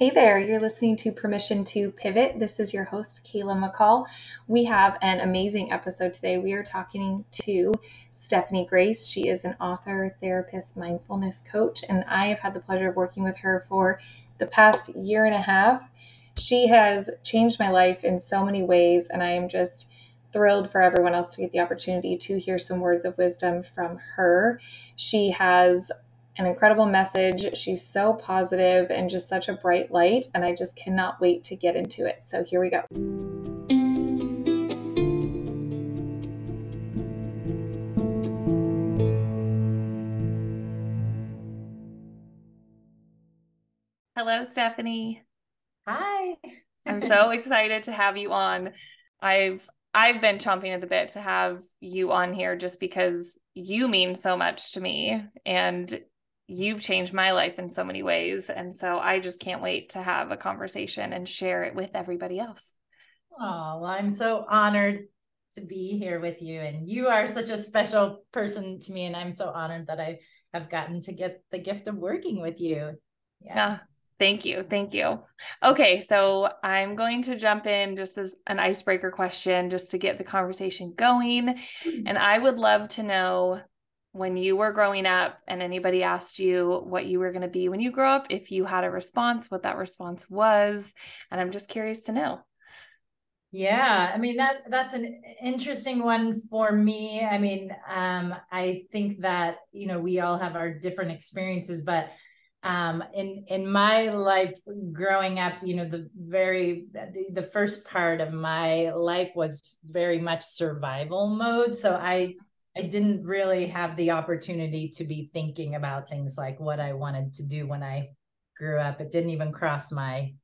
Hey there, you're listening to Permission to Pivot. This is your host, Kayla McCall. We have an amazing episode today. We are talking to Stephani Grace. She is an author, therapist, mindfulness coach, and I have had the pleasure of working with her for the past year and a half. She has changed my life in so many ways, and I am just thrilled for everyone else to get the opportunity to hear some words of wisdom from her. She has an incredible message. She's so positive and just such a bright light, and I just cannot wait to get into it. So here we go. Hello, Stephani. Hi. I'm so excited to have you on. I've I've been chomping at the bit to have you on here just because you mean so much to me and you've changed my life in so many ways. And so I just can't wait to have a conversation and share it with everybody else. Oh, well, I'm so honored to be here with you. And you are such a special person to me. And I'm so honored that I have gotten to get the gift of working with you. Yeah. yeah. Thank you. Thank you. Okay. So I'm going to jump in just as an icebreaker question just to get the conversation going. Mm-hmm. And I would love to know when you were growing up and anybody asked you what you were going to be when you grow up, if you had a response, what that response was. And I'm just curious to know. Yeah, I mean that that's an interesting one for me. I mean, um, I think that you know we all have our different experiences, but um, in in my life growing up, you know, the very the, the first part of my life was very much survival mode. So I I didn't really have the opportunity to be thinking about things like what I wanted to do when I grew up. It didn't even cross my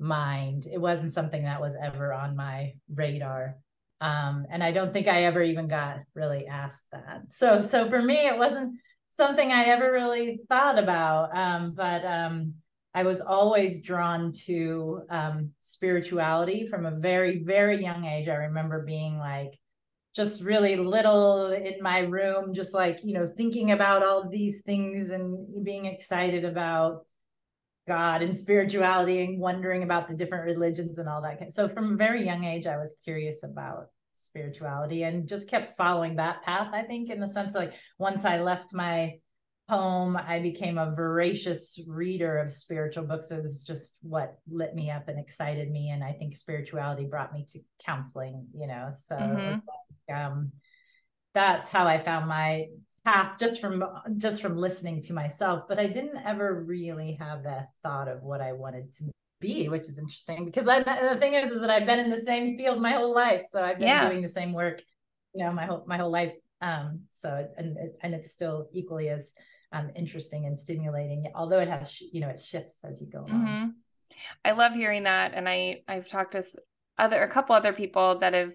mind. It wasn't something that was ever on my radar. Um, and I don't think I ever even got really asked that. So, so for me, it wasn't something I ever really thought about. Um, but um, I was always drawn to um, spirituality from a very, very young age. I remember being like, just really little in my room, just like, you know, thinking about all these things and being excited about God and spirituality and wondering about the different religions and all that. So from a very young age, I was curious about spirituality and just kept following that path, I think, in the sense like once I left my home, I became a voracious reader of spiritual books. It was just what lit me up and excited me. And I think spirituality brought me to counseling, you know. So mm-hmm. Um, that's how I found my path just from just from listening to myself. But I didn't ever really have that thought of what I wanted to be, which is interesting because I, the thing is, is that I've been in the same field my whole life. So I've been yeah. doing the same work, you know, my whole my whole life. Um, so and and it's still equally as um, interesting and stimulating, although it has, you know, it shifts as you go along. Mm-hmm. I love hearing that. And I, I've talked to other, a couple other people that have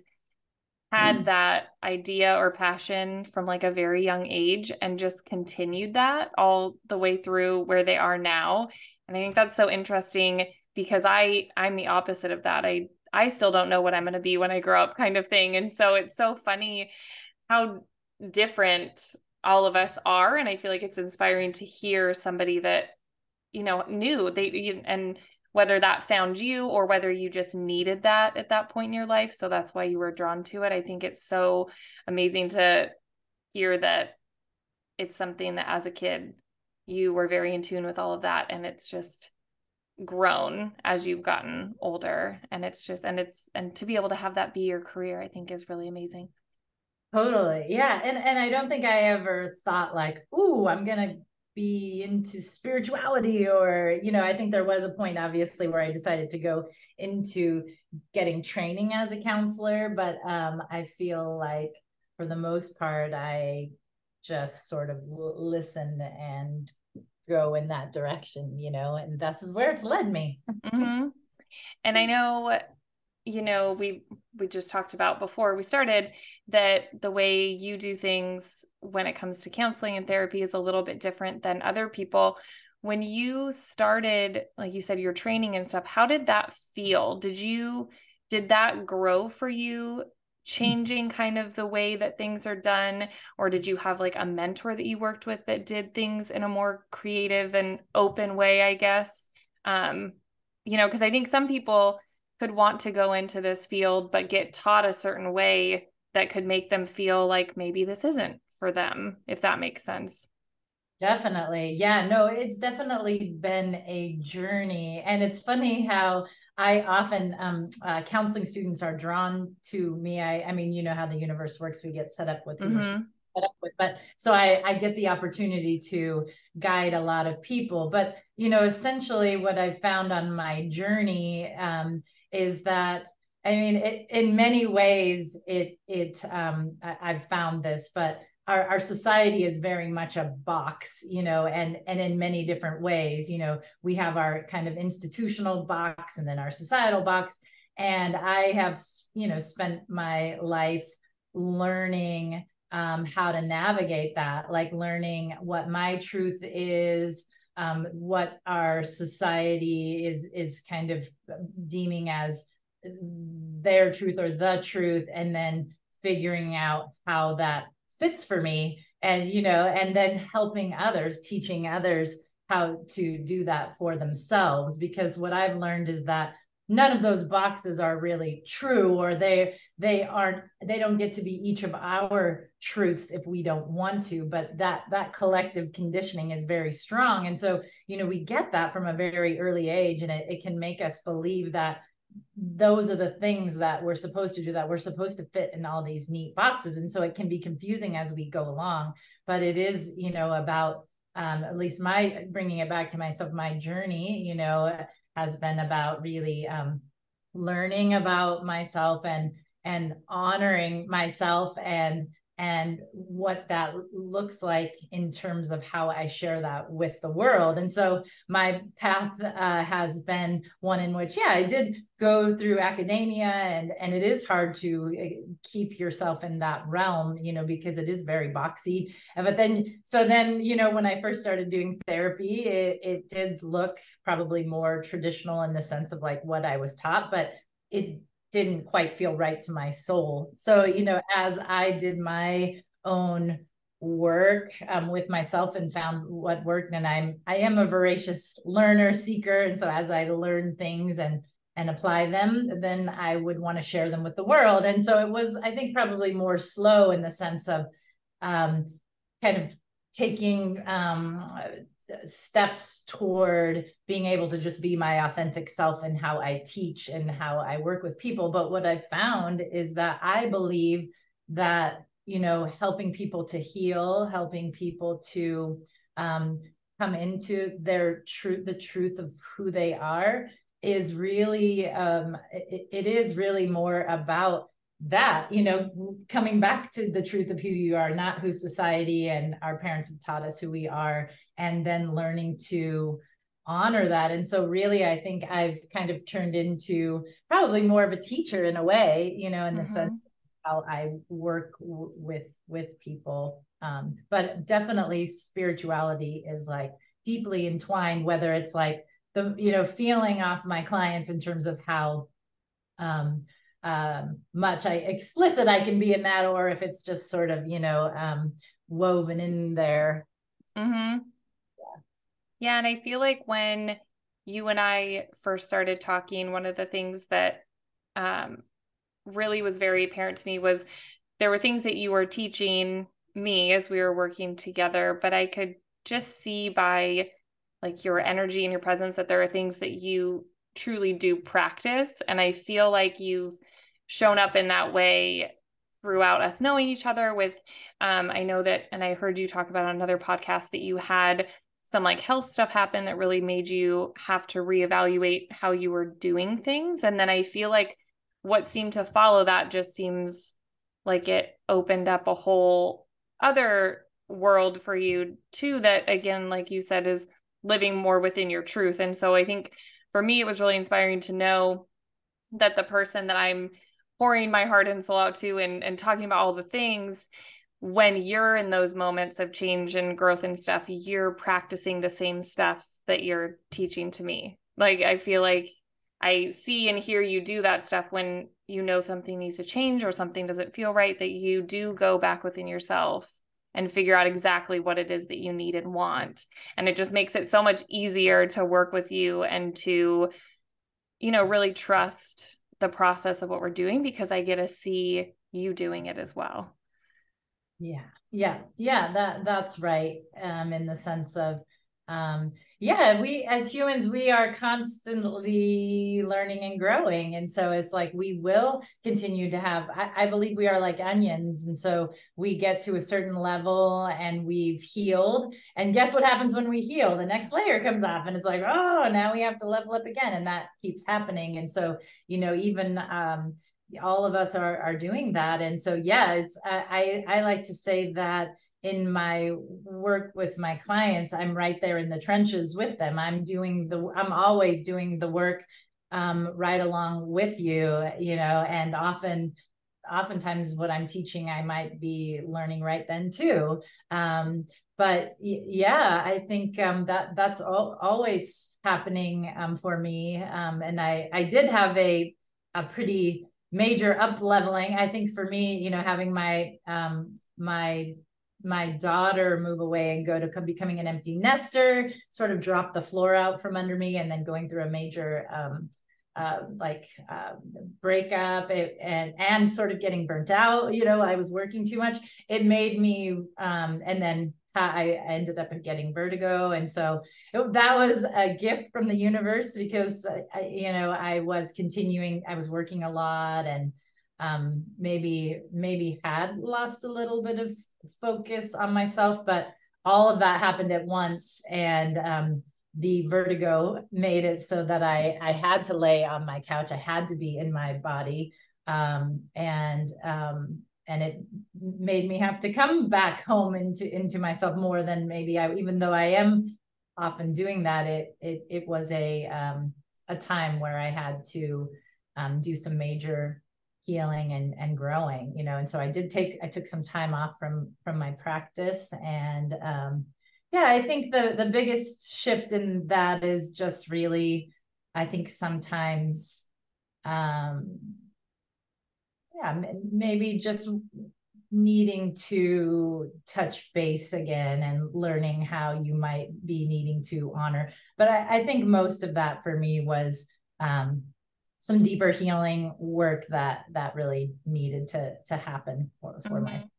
had that idea or passion from like a very young age and just continued that all the way through where they are now. And I think that's so interesting because I, I'm the opposite of that. I, I still don't know what I'm going to be when I grow up kind of thing. And so it's so funny how different all of us are and i feel like it's inspiring to hear somebody that you know knew they and whether that found you or whether you just needed that at that point in your life so that's why you were drawn to it i think it's so amazing to hear that it's something that as a kid you were very in tune with all of that and it's just grown as you've gotten older and it's just and it's and to be able to have that be your career i think is really amazing Totally. Yeah. And and I don't think I ever thought like, ooh, I'm gonna be into spirituality or you know i think there was a point obviously where i decided to go into getting training as a counselor but um, i feel like for the most part i just sort of listen and go in that direction you know and this is where it's led me mm-hmm. and i know you know we we just talked about before we started that the way you do things when it comes to counseling and therapy is a little bit different than other people. When you started like you said your training and stuff how did that feel? Did you did that grow for you changing kind of the way that things are done? Or did you have like a mentor that you worked with that did things in a more creative and open way i guess? Um you know, because I think some people could want to go into this field, but get taught a certain way that could make them feel like maybe this isn't for them, if that makes sense. Definitely. Yeah, no, it's definitely been a journey. And it's funny how I often, um, uh, counseling students are drawn to me. I, I mean, you know how the universe works. We get set up with mm-hmm. set up with, but so I, I get the opportunity to guide a lot of people. But, you know, essentially what I've found on my journey um, is that I mean, it, in many ways, it it um, I, I've found this, but our, our society is very much a box you know and and in many different ways you know we have our kind of institutional box and then our societal box. And i have you know spent my life learning um, how to navigate that like learning what my truth is um, what our society is is kind of deeming as their truth or the truth and then figuring out how that fits for me and you know and then helping others teaching others how to do that for themselves. Because what i've learned is that none of those boxes are really true or they they aren't they don't get to be each of our truths if we don't want to but that that collective conditioning is very strong. And so you know we get that from a very early age and it, it can make us believe that those are the things that we're supposed to do that we're supposed to fit in all these neat boxes. And so it can be confusing as we go along but it is you know about um, at least my bringing it back to myself my journey you know has been about really um, learning about myself and and honoring myself and and what that looks like in terms of how I share that with the world. And so my path uh, has been one in which, yeah, I did go through academia, and and it is hard to uh, keep yourself in that realm, you know, because it is very boxy. But then, so then, you know, when I first started doing therapy, it, it did look probably more traditional in the sense of like what I was taught, but it didn't quite feel right to my soul. So, you know, as I did my own work um, with myself and found what worked, and I'm I am a voracious learner seeker, and so as I learn things and and apply them, then I would want to share them with the world. And so it was, I think, probably more slow in the sense of um, kind of taking um, steps toward being able to just be my authentic self and how I teach and how I work with people. But what I've found is that I believe that, you know, helping people to heal, helping people to um, come into their truth, the truth of who they are is really, um, it, it is really more about that you know coming back to the truth of who you are not who society and our parents have taught us who we are and then learning to honor that and so really i think i've kind of turned into probably more of a teacher in a way you know in the mm-hmm. sense how i work w- with with people um, but definitely spirituality is like deeply entwined whether it's like the you know feeling off my clients in terms of how um um, much I explicit I can be in that, or if it's just sort of you know um, woven in there. Mm-hmm. Yeah. yeah, and I feel like when you and I first started talking, one of the things that um, really was very apparent to me was there were things that you were teaching me as we were working together, but I could just see by like your energy and your presence that there are things that you truly do practice and i feel like you've shown up in that way throughout us knowing each other with um, i know that and i heard you talk about on another podcast that you had some like health stuff happen that really made you have to reevaluate how you were doing things. And then i feel like what seemed to follow that just seems like it opened up a whole other world for you too that again like you said is living more within your truth. And so i think for me it was really inspiring to know that the person that i'm pouring my heart and soul out to and, and talking about all the things when you're in those moments of change and growth and stuff you're practicing the same stuff that you're teaching to me. Like i feel like i see and hear you do that stuff when you know something needs to change or something doesn't feel right that you do go back within yourself and figure out exactly what it is that you need and want. And it just makes it so much easier to work with you and to you know, really trust the process of what we're doing because I get to see you doing it as well. Yeah. Yeah. Yeah, that that's right. Um in the sense of um yeah we as humans we are constantly learning and growing. And so it's like we will continue to have I, I, believe we are like onions. And so we get to a certain level and we've healed. And guess what happens when we heal? The next layer comes off and it's like oh now we have to level up again. And that keeps happening. And so you know even um all of us are are doing that. And so yeah it's i i, I like to say that in my work with my clients i'm right there in the trenches with them. I'm doing the i'm always doing the work um, right along with you you know and often oftentimes what i'm teaching i might be learning right then too. Um, but yeah i think um, that that's all, always happening um, for me. Um, and i i did have a a pretty major up leveling i think for me you know having my um my my daughter move away and go to becoming an empty nester, sort of drop the floor out from under me, and then going through a major um, uh, like uh, breakup and and sort of getting burnt out. You know, I was working too much. It made me, um, and then I ended up getting vertigo, and so it, that was a gift from the universe because I, you know I was continuing. I was working a lot and um, maybe maybe had lost a little bit of focus on myself, but all of that happened at once. And um, the vertigo made it so that I, I had to lay on my couch. I had to be in my body. Um, and, um, and it made me have to come back home into, into myself more than maybe I, even though I am often doing that, it, it, it was a, um, a time where I had to, um, do some major healing and and growing you know and so i did take i took some time off from from my practice and um yeah i think the the biggest shift in that is just really i think sometimes um yeah maybe just needing to touch base again and learning how you might be needing to honor but i, I think most of that for me was um some deeper healing work that that really needed to to happen for for mm-hmm. myself.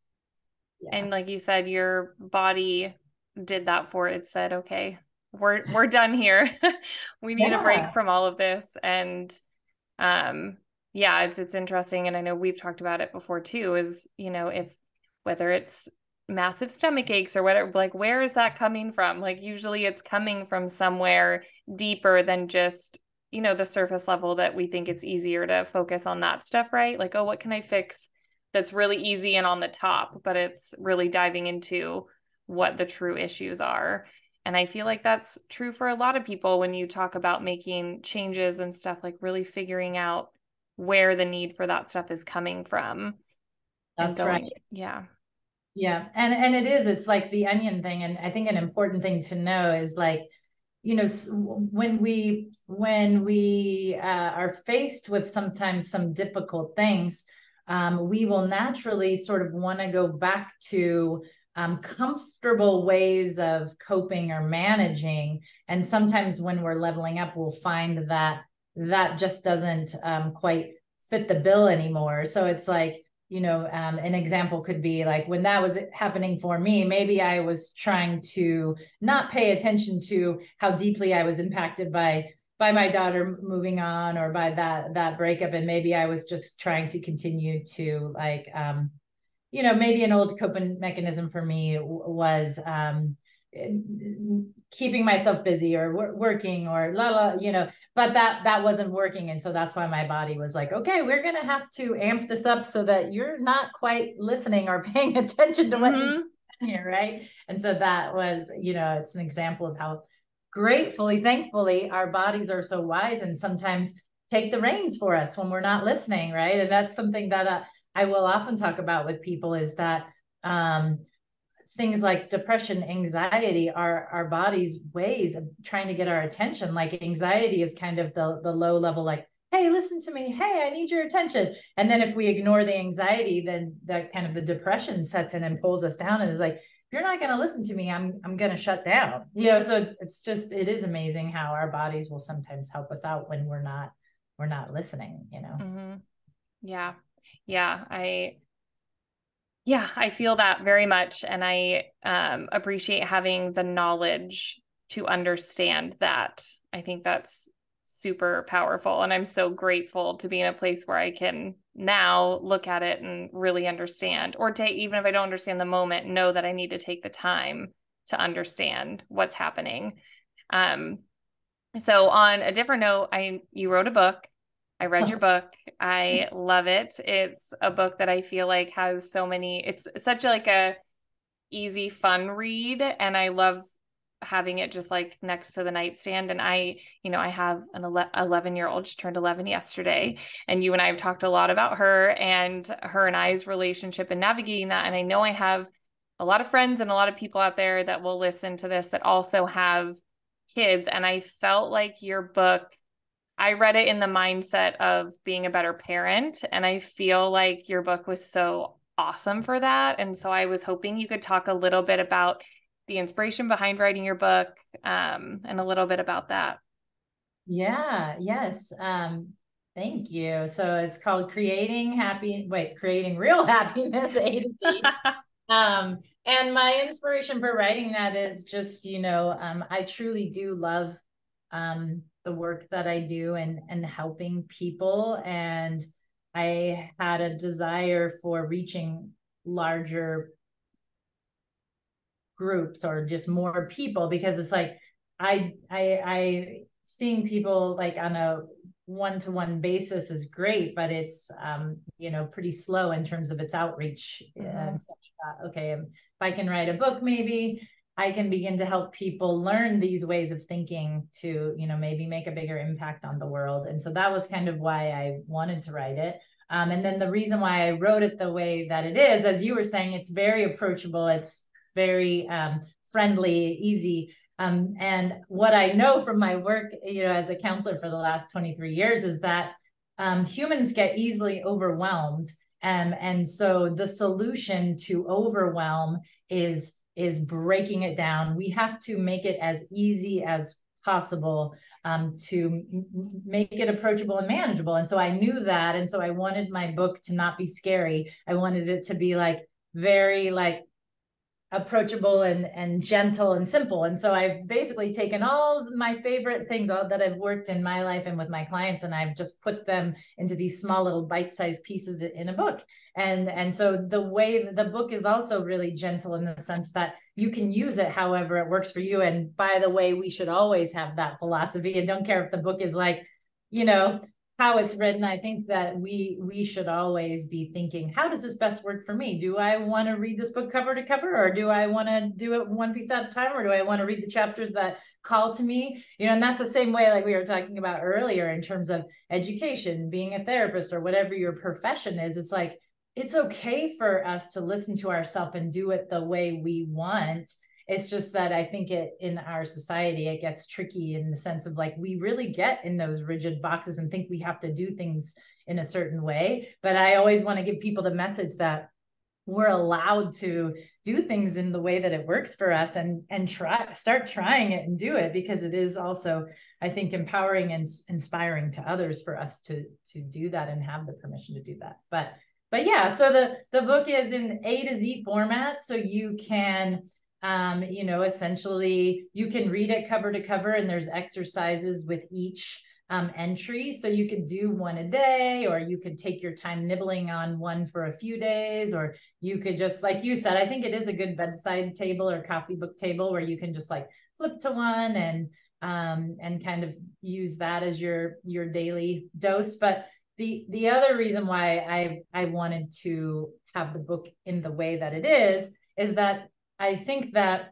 Yeah. And like you said, your body did that for it. Said, okay, we're we're done here. we need yeah. a break from all of this. And um yeah, it's it's interesting. And I know we've talked about it before too, is you know, if whether it's massive stomach aches or whatever like where is that coming from like usually it's coming from somewhere deeper than just you know the surface level that we think it's easier to focus on that stuff right? Like oh what can i fix that's really easy and on the top but it's really diving into what the true issues are. And i feel like that's true for a lot of people when you talk about making changes and stuff like really figuring out where the need for that stuff is coming from. That's right. yeah. Yeah. And and it is it's like the onion thing. And i think an important thing to know is like you know when we when we uh, are faced with sometimes some difficult things um, we will naturally sort of want to go back to um, comfortable ways of coping or managing. And sometimes when we're leveling up we'll find that that just doesn't um, quite fit the bill anymore. So it's like you know um, an example could be like when that was happening for me maybe i was trying to not pay attention to how deeply i was impacted by by my daughter moving on or by that that breakup. And maybe i was just trying to continue to like um you know maybe an old coping mechanism for me was um keeping myself busy or working or la la you know but that that wasn't working. And so that's why my body was like okay we're going to have to amp this up so that you're not quite listening or paying attention to what mm-hmm. you're here right? And so that was you know it's an example of how gratefully thankfully our bodies are so wise and sometimes take the reins for us when we're not listening right? And that's something that uh, i will often talk about with people is that um things like depression anxiety are our body's ways of trying to get our attention. Like anxiety is kind of the the low level like hey listen to me. Hey i need your attention. And then if we ignore the anxiety then that kind of the depression sets in and pulls us down and is like if you're not going to listen to me i'm i'm going to shut down. You know so it's just it is amazing how our bodies will sometimes help us out when we're not we're not listening you know? Mm-hmm. yeah. Yeah i yeah i feel that very much and i um, appreciate having the knowledge to understand that. I think that's super powerful and i'm so grateful to be in a place where i can now look at it and really understand or take even if i don't understand the moment know that i need to take the time to understand what's happening. Um so on a different note i you wrote a book i read your book. I love it. It's a book that i feel like has so many it's such a, like a easy fun read and i love having it just like next to the nightstand and i you know i have an 11 year old she turned 11 yesterday and you and i have talked a lot about her and her and i's relationship and navigating that and i know i have a lot of friends and a lot of people out there that will listen to this that also have kids and i felt like your book i read it in the mindset of being a better parent and i feel like your book was so awesome for that and so i was hoping you could talk a little bit about the inspiration behind writing your book um, and a little bit about that. Yeah, yes. Um, thank you. So it's called Creating Happy, wait, Creating Real Happiness A to Z. um, and my inspiration for writing that is just, you know, um, I truly do love um, the work that I do and and helping people. And I had a desire for reaching larger groups or just more people because it's like I I I seeing people like on a one-to-one basis is great but it's um you know pretty slow in terms of its outreach mm-hmm. okay if i can write a book maybe i can begin to help people learn these ways of thinking to you know maybe make a bigger impact on the world and so that was kind of why i wanted to write it um, and then the reason why i wrote it the way that it is as you were saying it's very approachable it's very um, friendly, easy. Um, and what I know from my work, you know, as a counselor for the last 23 years is that um, humans get easily overwhelmed. Um, and so the solution to overwhelm is is breaking it down. We have to make it as easy as possible um, to m- make it approachable and manageable. And so I knew that. And so I wanted my book to not be scary. I wanted it to be like very like approachable and and gentle and simple. And so i've basically taken all my favorite things all that i've worked in my life and with my clients and i've just put them into these small little bite-sized pieces in a book. And and so the way the book is also really gentle in the sense that you can use it however it works for you. And by the way we should always have that philosophy. And don't care if the book is like you know how it's written i think that we we should always be thinking how does this best work for me? Do i want to read this book cover to cover or do i want to do it one piece at a time or do i want to read the chapters that call to me? You know and that's the same way like we were talking about earlier in terms of education being a therapist or whatever your profession is it's like it's okay for us to listen to ourselves and do it the way we want it's just that I think it in our society it gets tricky in the sense of like we really get in those rigid boxes and think we have to do things in a certain way. But I always want to give people the message that we're allowed to do things in the way that it works for us and and try start trying it and do it because it is also i think empowering and inspiring to others for us to to do that and have the permission to do that but but yeah so the the book is in a to z format so you can um, you know, essentially you can read it cover to cover and there's exercises with each um, entry. So you could do one a day, or you could take your time nibbling on one for a few days, or you could just, like you said, I think it is a good bedside table or coffee book table where you can just like flip to one and um, and kind of use that as your your daily dose. But the the other reason why I I wanted to have the book in the way that it is is that I think that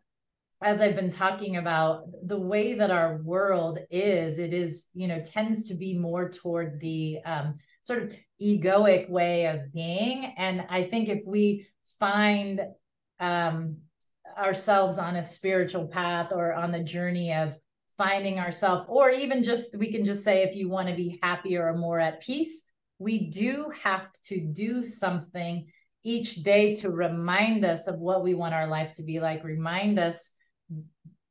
as I've been talking about the way that our world is, it is, you know, tends to be more toward the um, sort of egoic way of being. And I think if we find um, ourselves on a spiritual path or on the journey of finding ourselves, or even just, we can just say, if you want to be happier or more at peace, we do have to do something each day to remind us of what we want our life to be like, remind us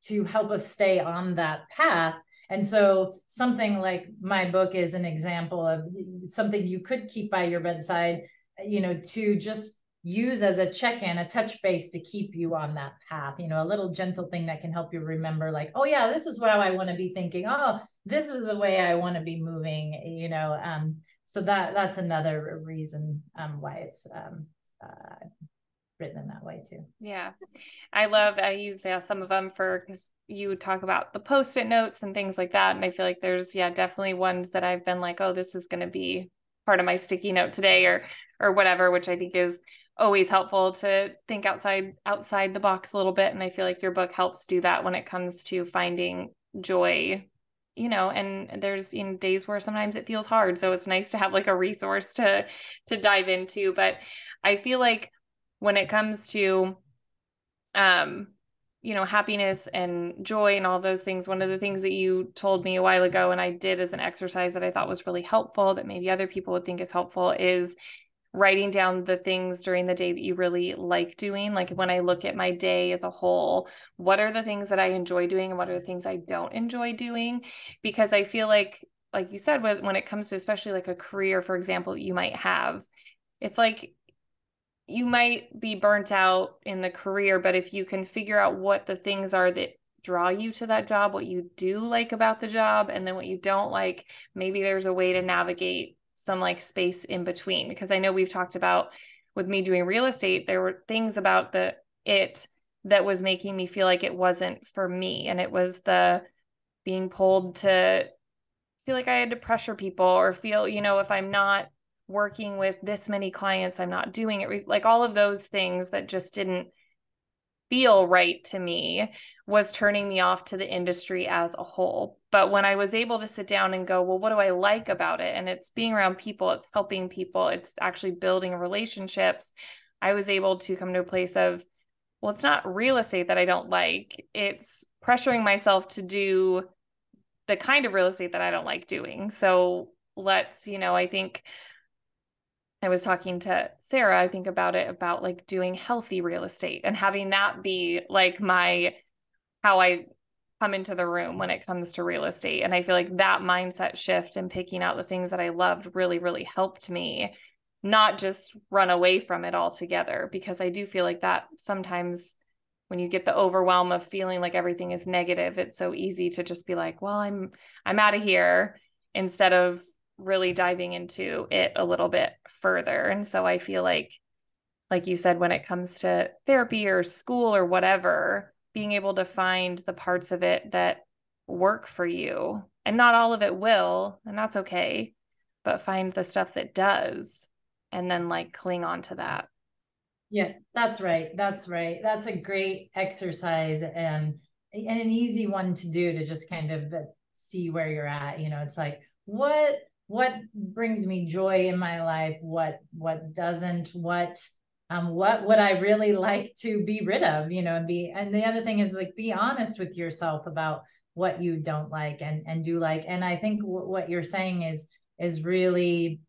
to help us stay on that path. and so something like my book is an example of something you could keep by your bedside you know to just use as a check-in a touch base to keep you on that path you know a little gentle thing that can help you remember like oh yeah this is what i want to be thinking oh this is the way i want to be moving you know um so that that's another reason um why it's um uh, written in that way too. Yeah. I love i use some of them for because you talk about the post-it notes and things like that and i feel like there's yeah definitely ones that i've been like oh this is going to be part of my sticky note today or or whatever which i think is always helpful to think outside outside the box a little bit and i feel like your book helps do that when it comes to finding joy you know and there's in days where sometimes it feels hard so it's nice to have like a resource to to dive into but i feel like when it comes to um you know happiness and joy and all those things one of the things that you told me a while ago and I did as an exercise that I thought was really helpful that maybe other people would think is helpful is writing down the things during the day that you really like doing. Like when I look at my day as a whole, what are the things that I enjoy doing and what are the things I don't enjoy doing? Because I feel like, like you said, when it comes to especially like a career, for example, you might have, it's like you might be burnt out in the career, but if you can figure out what the things are that draw you to that job, what you do like about the job, and then what you don't like, maybe there's a way to navigate some like space in between because I know we've talked about with me doing real estate there were things about the it that was making me feel like it wasn't for me and it was the being pulled to feel like I had to pressure people or feel you know if I'm not working with this many clients I'm not doing it like all of those things that just didn't feel right to me was turning me off to the industry as a whole. But when I was able to sit down and go, well, what do I like about it? And it's being around people, it's helping people, it's actually building relationships. I was able to come to a place of, well, it's not real estate that I don't like. It's pressuring myself to do the kind of real estate that I don't like doing. So let's, you know, I think I was talking to Sarah, I think about it about like doing healthy real estate and having that be like my how I come into the room when it comes to real estate. And I feel like that mindset shift and picking out the things that I loved really, really helped me not just run away from it altogether because I do feel like that sometimes when you get the overwhelm of feeling like everything is negative, it's so easy to just be like, well, I'm I'm out of here instead of really diving into it a little bit further. And so I feel like, like you said, when it comes to therapy or school or whatever, being able to find the parts of it that work for you. And not all of it will, and that's okay, but find the stuff that does and then like cling on to that. Yeah, that's right. That's right. That's a great exercise and and an easy one to do to just kind of uh, see where you're at. You know, it's like what what brings me joy in my life what what doesn't what um what would i really like to be rid of you know and be and the other thing is like be honest with yourself about what you don't like and and do like. And i think w- what you're saying is is really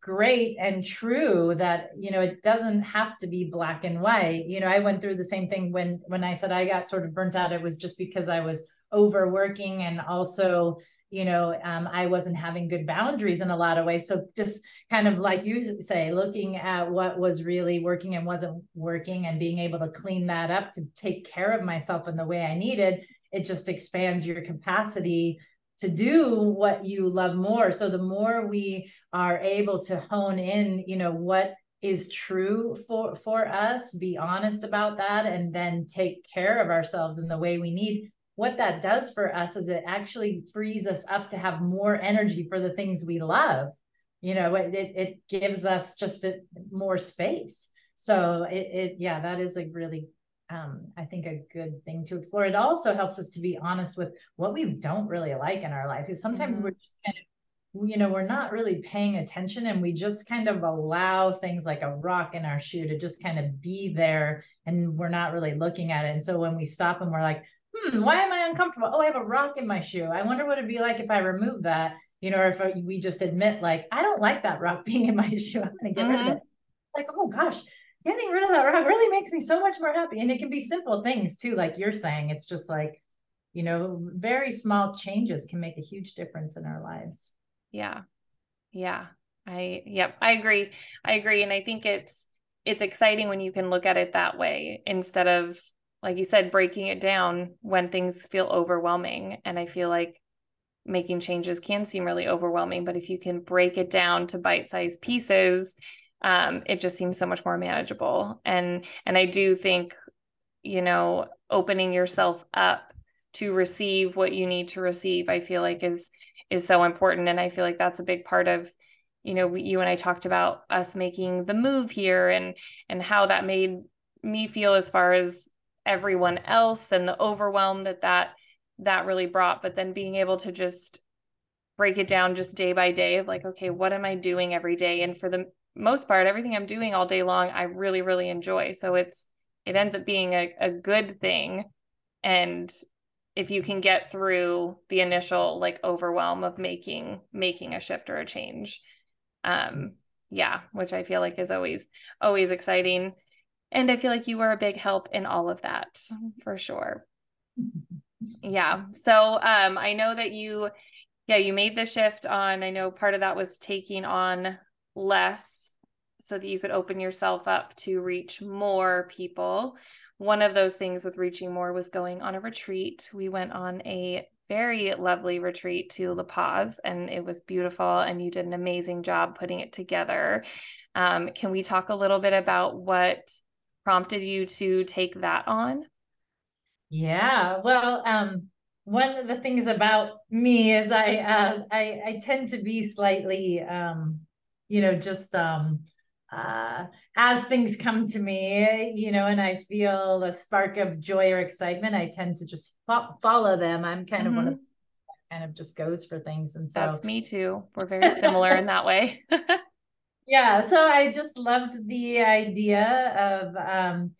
great and true that you know it doesn't have to be black and white. You know i went through the same thing when when i said i got sort of burnt out it was just because i was overworking and also you know um, i wasn't having good boundaries in a lot of ways. So just kind of like you say looking at what was really working and wasn't working and being able to clean that up to take care of myself in the way i needed it just expands your capacity to do what you love more. So the more we are able to hone in you know what is true for for us be honest about that and then take care of ourselves in the way we need what that does for us is it actually frees us up to have more energy for the things we love you know it, it, gives us just a, more space so it, it yeah that is a really um, I think a good thing to explore. It also helps us to be honest with what we don't really like in our life. Because sometimes mm-hmm. we're just kind of, you know, we're not really paying attention and we just kind of allow things like a rock in our shoe to just kind of be there and we're not really looking at it. And so when we stop and we're like, hmm, why am I uncomfortable? Oh, I have a rock in my shoe. I wonder what it'd be like if I remove that, you know, or if we just admit, like, I don't like that rock being in my shoe. I'm going to get mm-hmm. rid of mm-hmm. it. Like, oh gosh, getting rid of that rock really makes me so much more happy. And it can be simple things too, like you're saying. It's just like, you know very small changes can make a huge difference in our lives yeah yeah i yep i agree i agree and i think it's it's exciting when you can look at it that way instead of like you said breaking it down when things feel overwhelming. And i feel like making changes can seem really overwhelming but if you can break it down to bite-sized pieces um, it just seems so much more manageable. And and i do think you know opening yourself up to receive what you need to receive i feel like is is so important. And i feel like that's a big part of you know you and i talked about us making the move here and and how that made me feel as far as everyone else and the overwhelm that that that really brought but then being able to just break it down just day by day of like okay what am i doing every day? And for the most part everything i'm doing all day long i really really enjoy. So it's it ends up being a, a good thing. And if you can get through the initial like overwhelm of making making a shift or a change um yeah which i feel like is always always exciting and i feel like you were a big help in all of that for sure yeah so um i know that you yeah you made the shift on i know part of that was taking on less so that you could open yourself up to reach more people one of those things with reaching more was going on a retreat. We went on a very lovely retreat to La Paz, and it was beautiful. And you did an amazing job putting it together. Um, can we talk a little bit about what prompted you to take that on? Yeah, well, um, one of the things about me is I uh, I, I tend to be slightly, um, you know, just um, uh, as things come to me, you know, and I feel a spark of joy or excitement, I tend to just fo- follow them. I'm kind mm-hmm. of one of mm-hmm. kind of just goes for things. And so that's me too. We're very similar in that way. yeah. So I just loved the idea of um,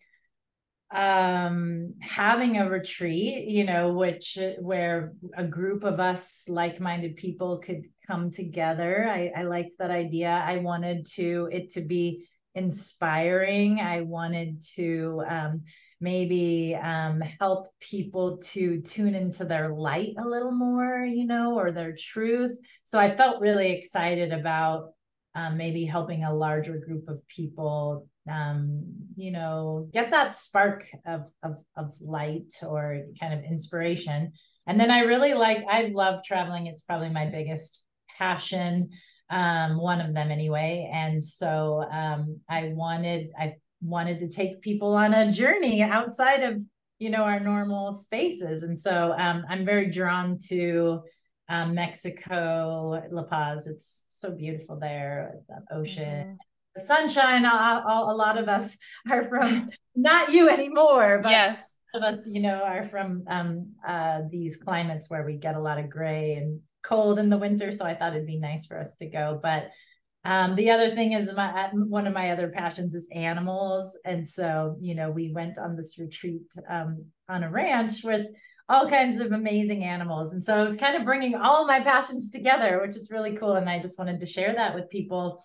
um having a retreat you know which where a group of us like-minded people could come together. I i liked that idea. I wanted to it to be inspiring. I wanted to um maybe um help people to tune into their light a little more you know or their truth. So i felt really excited about um, maybe helping a larger group of people um, you know, get that spark of, of, of light or kind of inspiration. And then I really like, I love traveling. It's probably my biggest passion, um, one of them anyway. And so um, I wanted, I wanted to take people on a journey outside of, you know, our normal spaces. And so um, I'm very drawn to um, Mexico, La Paz. It's so beautiful there, the ocean. Mm-hmm sunshine a, a lot of us are from not you anymore but yes of us you know are from um, uh, these climates where we get a lot of gray and cold in the winter so i thought it'd be nice for us to go but um, the other thing is my uh, one of my other passions is animals and so you know we went on this retreat um, on a ranch with all kinds of amazing animals. And so i was kind of bringing all my passions together which is really cool. And i just wanted to share that with people.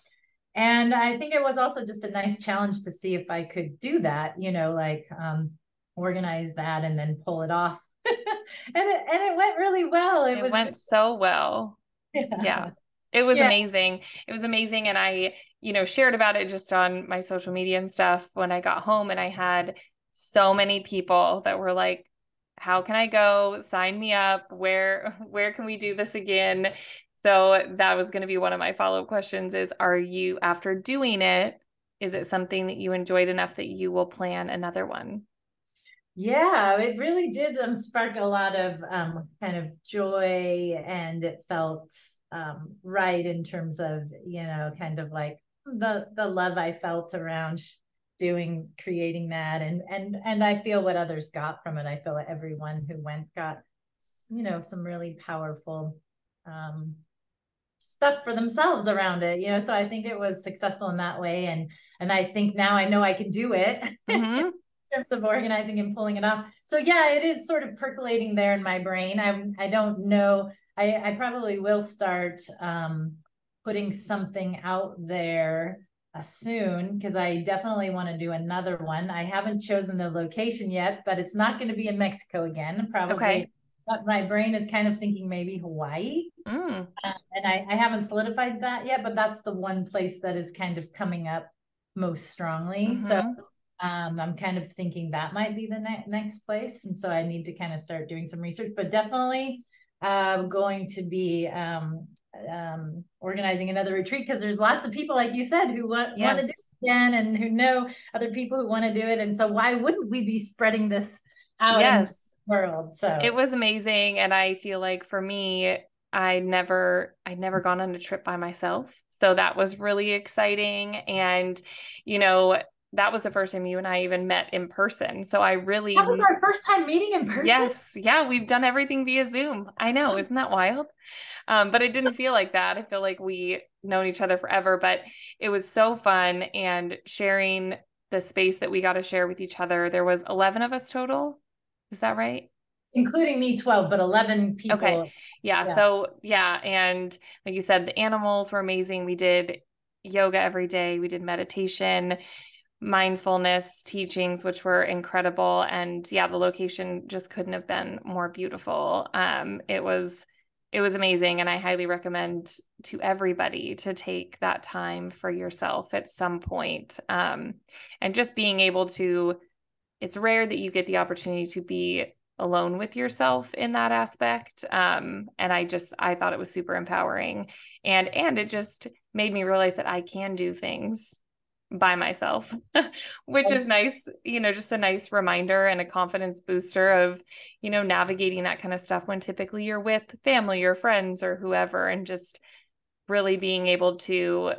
And i think it was also just a nice challenge to see if i could do that you know like um organize that and then pull it off. And it and it went really well. It, it was, went so well. Yeah, yeah. it was yeah. amazing. It was amazing. And i you know shared about it just on my social media and stuff when i got home. And i had so many people that were like how can i go? Sign me up. Where where can we do this again? So that was going to be one of my follow-up questions is are you after doing it is it something that you enjoyed enough that you will plan another one? Yeah, it really did um, spark a lot of um, kind of joy and it felt um, right in terms of, you know, kind of like the the love I felt around doing creating that and and and I feel what others got from it. I feel like everyone who went got you know some really powerful um stuff for themselves around it you know so i think it was successful in that way and and i think now i know i can do it mm-hmm. in terms of organizing and pulling it off so yeah it is sort of percolating there in my brain i i don't know i i probably will start um putting something out there soon because I definitely want to do another one. I haven't chosen the location yet, but it's not going to be in Mexico again. Probably okay But my brain is kind of thinking maybe Hawaii. Mm. Uh, and I, I haven't solidified that yet, but that's the one place that is kind of coming up most strongly. Mm-hmm. So um, I'm kind of thinking that might be the ne- next place. And so I need to kind of start doing some research, but definitely uh, going to be um, um, organizing another retreat because there's lots of people, like you said, who want, yes. want to do it again and who know other people who want to do it. And so why wouldn't we be spreading this out? Yes. world so it was amazing and i feel like for me i never i'd never gone on a trip by myself so that was really exciting and you know that was the first time you and I even met in person. So I really That was our first time meeting in person. Yes. Yeah, we've done everything via Zoom. I know, isn't that wild? Um, but it didn't feel like that. I feel like we known each other forever, but it was so fun and sharing the space that we got to share with each other. There was 11 of us total. Is that right? Including me 12, but 11 people. Okay. Yeah, yeah. So, yeah, and like you said the animals were amazing. We did yoga every day. We did meditation mindfulness teachings which were incredible. And yeah the location just couldn't have been more beautiful. Um it was it was amazing. And i highly recommend to everybody to take that time for yourself at some point. Um and just being able to it's rare that you get the opportunity to be alone with yourself in that aspect. Um and i just i thought it was super empowering. And and it just made me realize that i can do things by myself, which is nice, you know, just a nice reminder and a confidence booster of, you know, navigating that kind of stuff when typically you're with family or friends or whoever, and just really being able to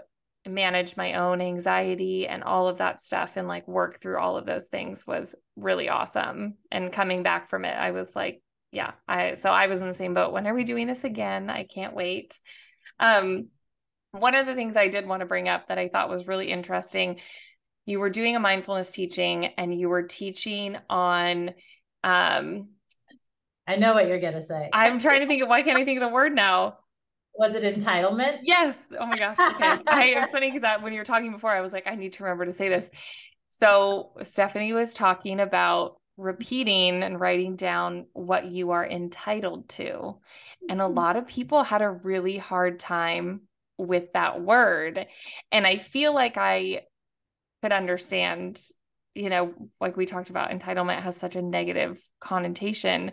manage my own anxiety and all of that stuff and like work through all of those things was really awesome. And coming back from it, I was like, yeah, I so I was in the same boat. When are we doing this again? I can't wait. Um, one of the things I did want to bring up that I thought was really interesting, you were doing a mindfulness teaching and you were teaching on um I know what you're gonna say. I'm trying to think of why can't I think of the word now? Was it entitlement? Yes. Oh my gosh. Okay. I it's funny because when you were talking before, I was like, I need to remember to say this. So Stephani was talking about repeating and writing down what you are entitled to. And a mm-hmm. lot of people had a really hard time with that word. And I feel like I could understand, you know, like we talked about, entitlement has such a negative connotation,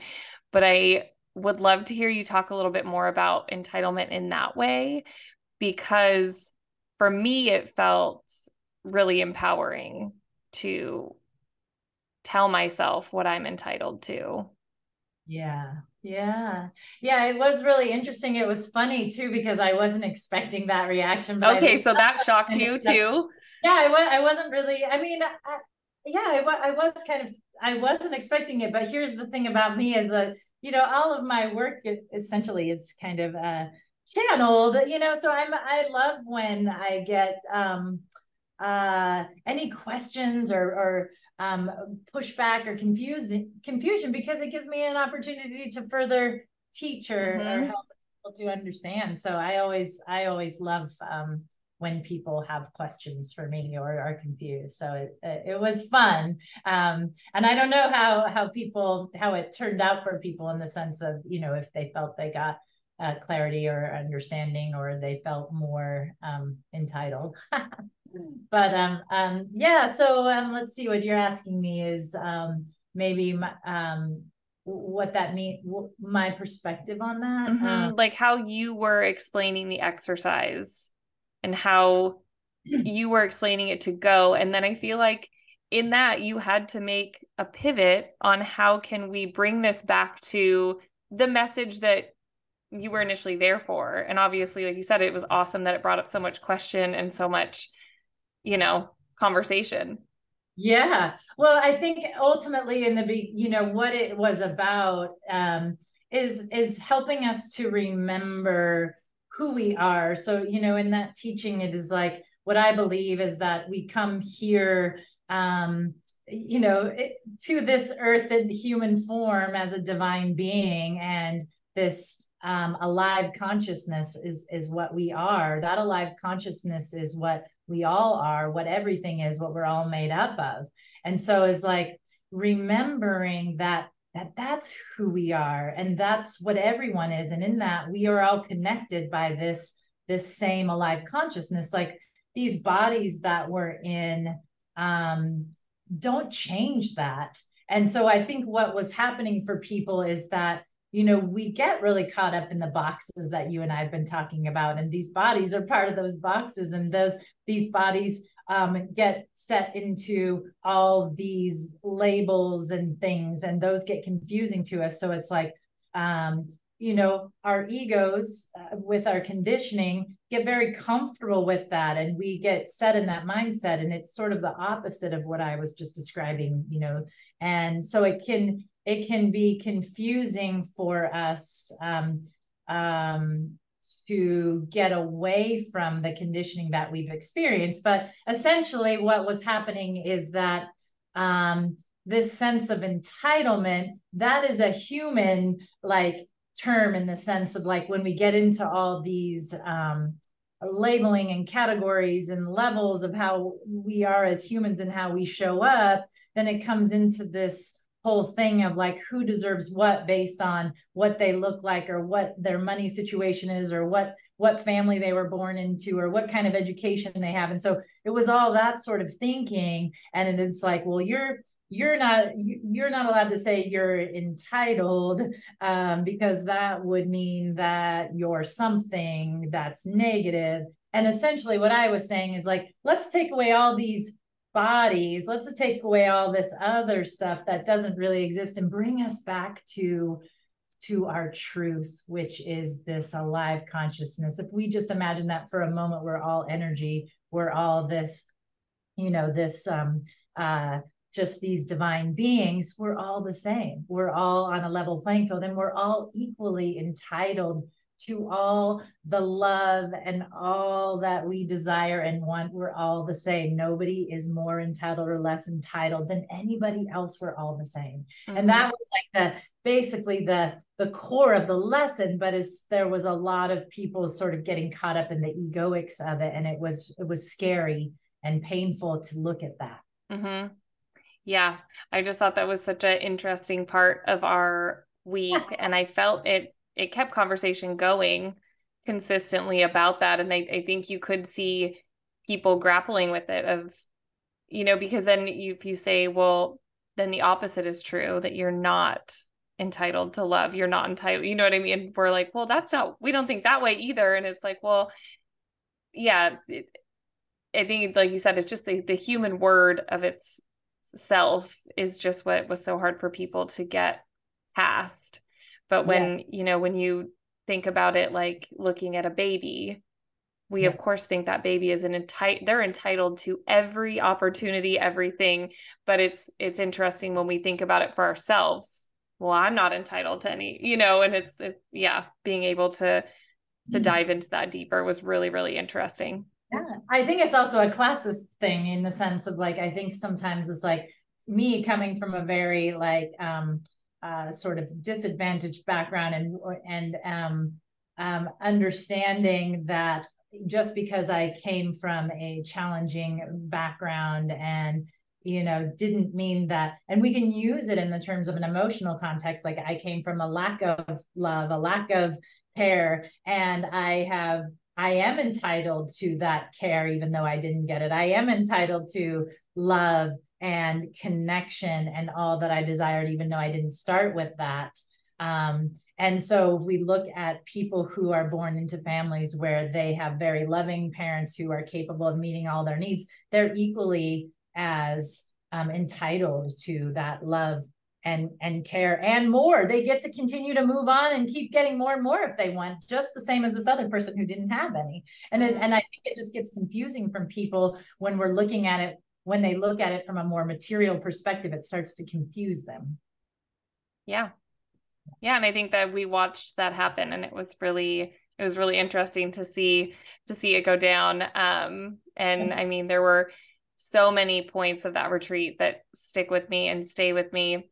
but I would love to hear you talk a little bit more about entitlement in that way because for me it felt really empowering to tell myself what I'm entitled to. Yeah. Yeah. Yeah. It was really interesting. It was funny too, because I wasn't expecting that reaction. But okay. So that shocked you too. Yeah. I, was, I wasn't really, I mean, I, yeah, I, I was kind of, I wasn't expecting it, but here's the thing about me is that, you know, all of my work essentially is kind of, uh, channeled, you know, so I'm, I love when I get, um, uh, any questions or, or um, pushback or confusion confusion because it gives me an opportunity to further teach or, mm-hmm. or help people to understand. So I always I always love um, when people have questions for me or are confused. So it it was fun, um, and I don't know how how people how it turned out for people in the sense of you know if they felt they got uh, clarity or understanding or they felt more um, entitled. but um, um, yeah, so um, let's see what you're asking me is um, maybe my, um, what that mean my perspective on that mm-hmm. um, like how you were explaining the exercise and how you were explaining it to go and then i feel like in that you had to make a pivot on how can we bring this back to the message that you were initially there for and obviously like you said it was awesome that it brought up so much question and so much you know conversation. Yeah. Well i think ultimately in the be you know what it was about um is is helping us to remember who we are. So you know in that teaching it is like what i believe is that we come here um you know it, to this earth in human form as a divine being and this um, alive consciousness is is what we are. That alive consciousness is what we all are, what everything is, what we're all made up of. And so it's like remembering that that that's who we are and that's what everyone is. And in that we are all connected by this this same alive consciousness. Like these bodies that we're in um don't change that. And so i think what was happening for people is that you know we get really caught up in the boxes that you and i've been talking about and these bodies are part of those boxes and those these bodies um, get set into all these labels and things, and those get confusing to us. So it's like, um, you know, our egos uh, with our conditioning get very comfortable with that, and we get set in that mindset. And it's sort of the opposite of what I was just describing, you know. And so it can it can be confusing for us um, um, to get away from the conditioning that we've experienced. But essentially, what was happening is that um, this sense of entitlement that is a human like term in the sense of like when we get into all these um, labeling and categories and levels of how we are as humans and how we show up, then it comes into this whole thing of like who deserves what based on what they look like or what their money situation is or what what family they were born into or what kind of education they have. And so it was all that sort of thinking. And it's like well you're you're not you're not allowed to say you're entitled um, because that would mean that you're something that's negative. And essentially what i was saying is like let's take away all these bodies let's take away all this other stuff that doesn't really exist and bring us back to to our truth which is this alive consciousness. If we just imagine that for a moment we're all energy we're all this you know this um uh just these divine beings we're all the same. We're all on a level playing field and we're all equally entitled to all the love and all that we desire and want. We're all the same. Nobody is more entitled or less entitled than anybody else. We're all the same. Mm-hmm. And that was like the basically the the core of the lesson but is there was a lot of people sort of getting caught up in the egoics of it and it was it was scary and painful to look at that mm-hmm. yeah i just thought that was such an interesting part of our week and i felt it it kept conversation going consistently about that. And I, I think you could see people grappling with it of you know because then you, if you say well then the opposite is true that you're not entitled to love you're not entitled you know what i mean? We're like well that's not we don't think that way either. And it's like well yeah it, i think like you said it's just the, the human word of its self is just what was so hard for people to get past but when, yes. you know, when you think about it like looking at a baby, we of course think that baby is an entitled they're entitled to every opportunity, everything. But it's it's interesting when we think about it for ourselves. Well, I'm not entitled to any, you know, and it's it, yeah, being able to to mm-hmm. dive into that deeper was really, really interesting. Yeah. I think it's also a classist thing in the sense of like, I think sometimes it's like me coming from a very like um uh, sort of disadvantaged background and and um, um, understanding that just because I came from a challenging background and you know didn't mean that and we can use it in the terms of an emotional context like I came from a lack of love a lack of care and I have I am entitled to that care even though I didn't get it. I am entitled to love and connection and all that I desired, even though I didn't start with that. Um, and so we look at people who are born into families where they have very loving parents who are capable of meeting all their needs. They're equally as um, entitled to that love and and care and more. They get to continue to move on and keep getting more and more if they want, just the same as this other person who didn't have any. And it, and I think it just gets confusing from people when we're looking at it when they look at it from a more material perspective, it starts to confuse them. Yeah. Yeah. And I think that we watched that happen and it was really, it was really interesting to see, to see it go down. Um, and I mean, there were so many points of that retreat that stick with me and stay with me.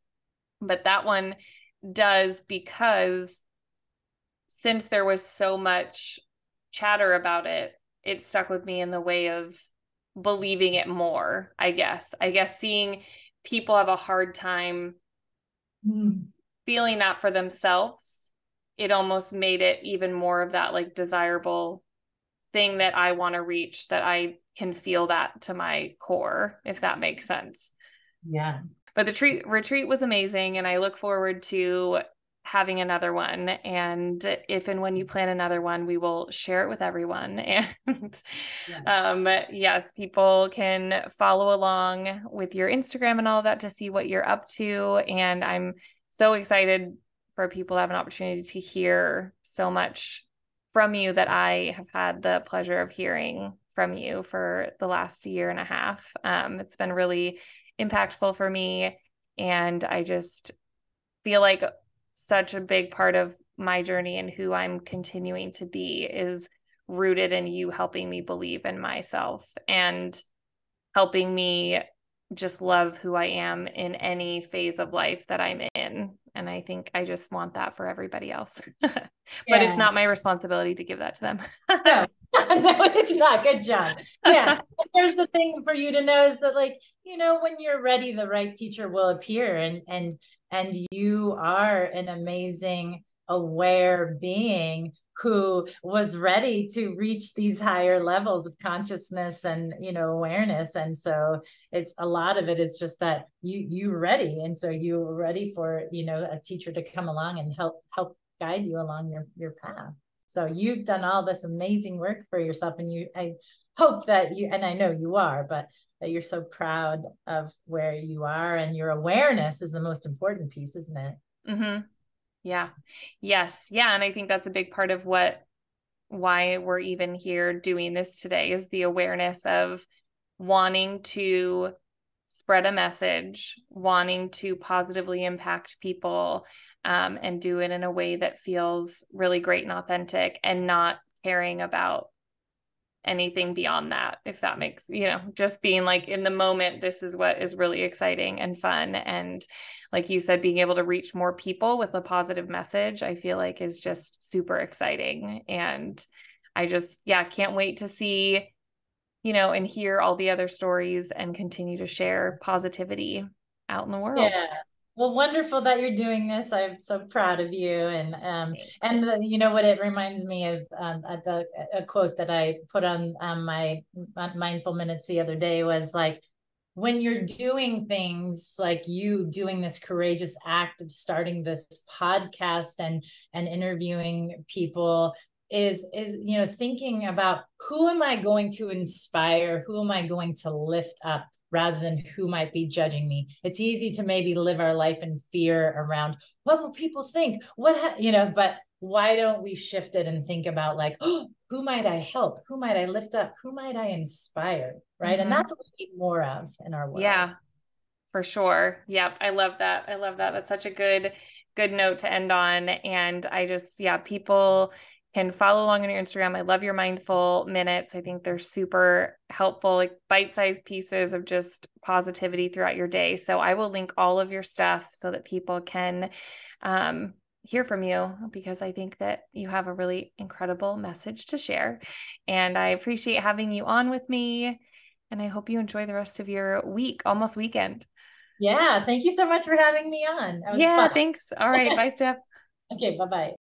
But that one does because since there was so much chatter about it, it stuck with me in the way of believing it more, I guess. I guess seeing people have a hard time mm. feeling that for themselves, it almost made it even more of that like desirable thing that I want to reach that I can feel that to my core, if that makes sense. Yeah. But the treat retreat was amazing and I look forward to having another one. And if and when you plan another one, we will share it with everyone. And yeah. um, yes, people can follow along with your Instagram and all that to see what you're up to. And I'm so excited for people to have an opportunity to hear so much from you that I have had the pleasure of hearing from you for the last year and a half. Um, it's been really impactful for me. And I just feel like such a big part of my journey and who I'm continuing to be is rooted in you helping me believe in myself and helping me just love who I am in any phase of life that I'm in. And I think I just want that for everybody else. but yeah. it's not my responsibility to give that to them. no. no, it's not. Good job. Yeah. There's the thing for you to know is that like, you know, when you're ready, the right teacher will appear and and and you are an amazing aware being who was ready to reach these higher levels of consciousness and you know awareness. And so it's a lot of it is just that you you ready. And so you were ready for you know a teacher to come along and help help guide you along your your path. So you've done all this amazing work for yourself and you i hope that you and i know you are but that you're so proud of where you are and your awareness is the most important piece isn't it mm-hmm. Yeah. Yes. Yeah. And I think that's a big part of what, why we're even here doing this today is the awareness of wanting to spread a message, wanting to positively impact people, um, and do it in a way that feels really great and authentic and not caring about anything beyond that if that makes you know just being like in the moment this is what is really exciting and fun. And like you said being able to reach more people with a positive message i feel like is just super exciting. And i just yeah can't wait to see you know and hear all the other stories and continue to share positivity out in the world. Yeah well wonderful that you're doing this. I'm so proud of you. And um and the, you know what it reminds me of um a, a quote that i put on um, my mindful minutes the other day was like when you're doing things like you doing this courageous act of starting this podcast and and interviewing people is is you know thinking about who am i going to inspire? Who am i going to lift up rather than who might be judging me. It's easy to maybe live our life in fear around what will people think? What, ha-? you know, but why don't we shift it and think about like, oh, who might I help? Who might I lift up? Who might I inspire? Right. Mm-hmm. And that's what we need more of in our world. Yeah, for sure. Yep. I love that. I love that. That's such a good, good note to end on. And I just, yeah, people can follow along on your Instagram. I love your mindful minutes. I think they're super helpful, like bite sized pieces of just positivity throughout your day. So I will link all of your stuff so that people can um, hear from you because I think that you have a really incredible message to share. And I appreciate having you on with me. And I hope you enjoy the rest of your week, almost weekend. Yeah. Thank you so much for having me on. yeah. Fun. Thanks. All right. bye, Steph. Okay. Bye bye.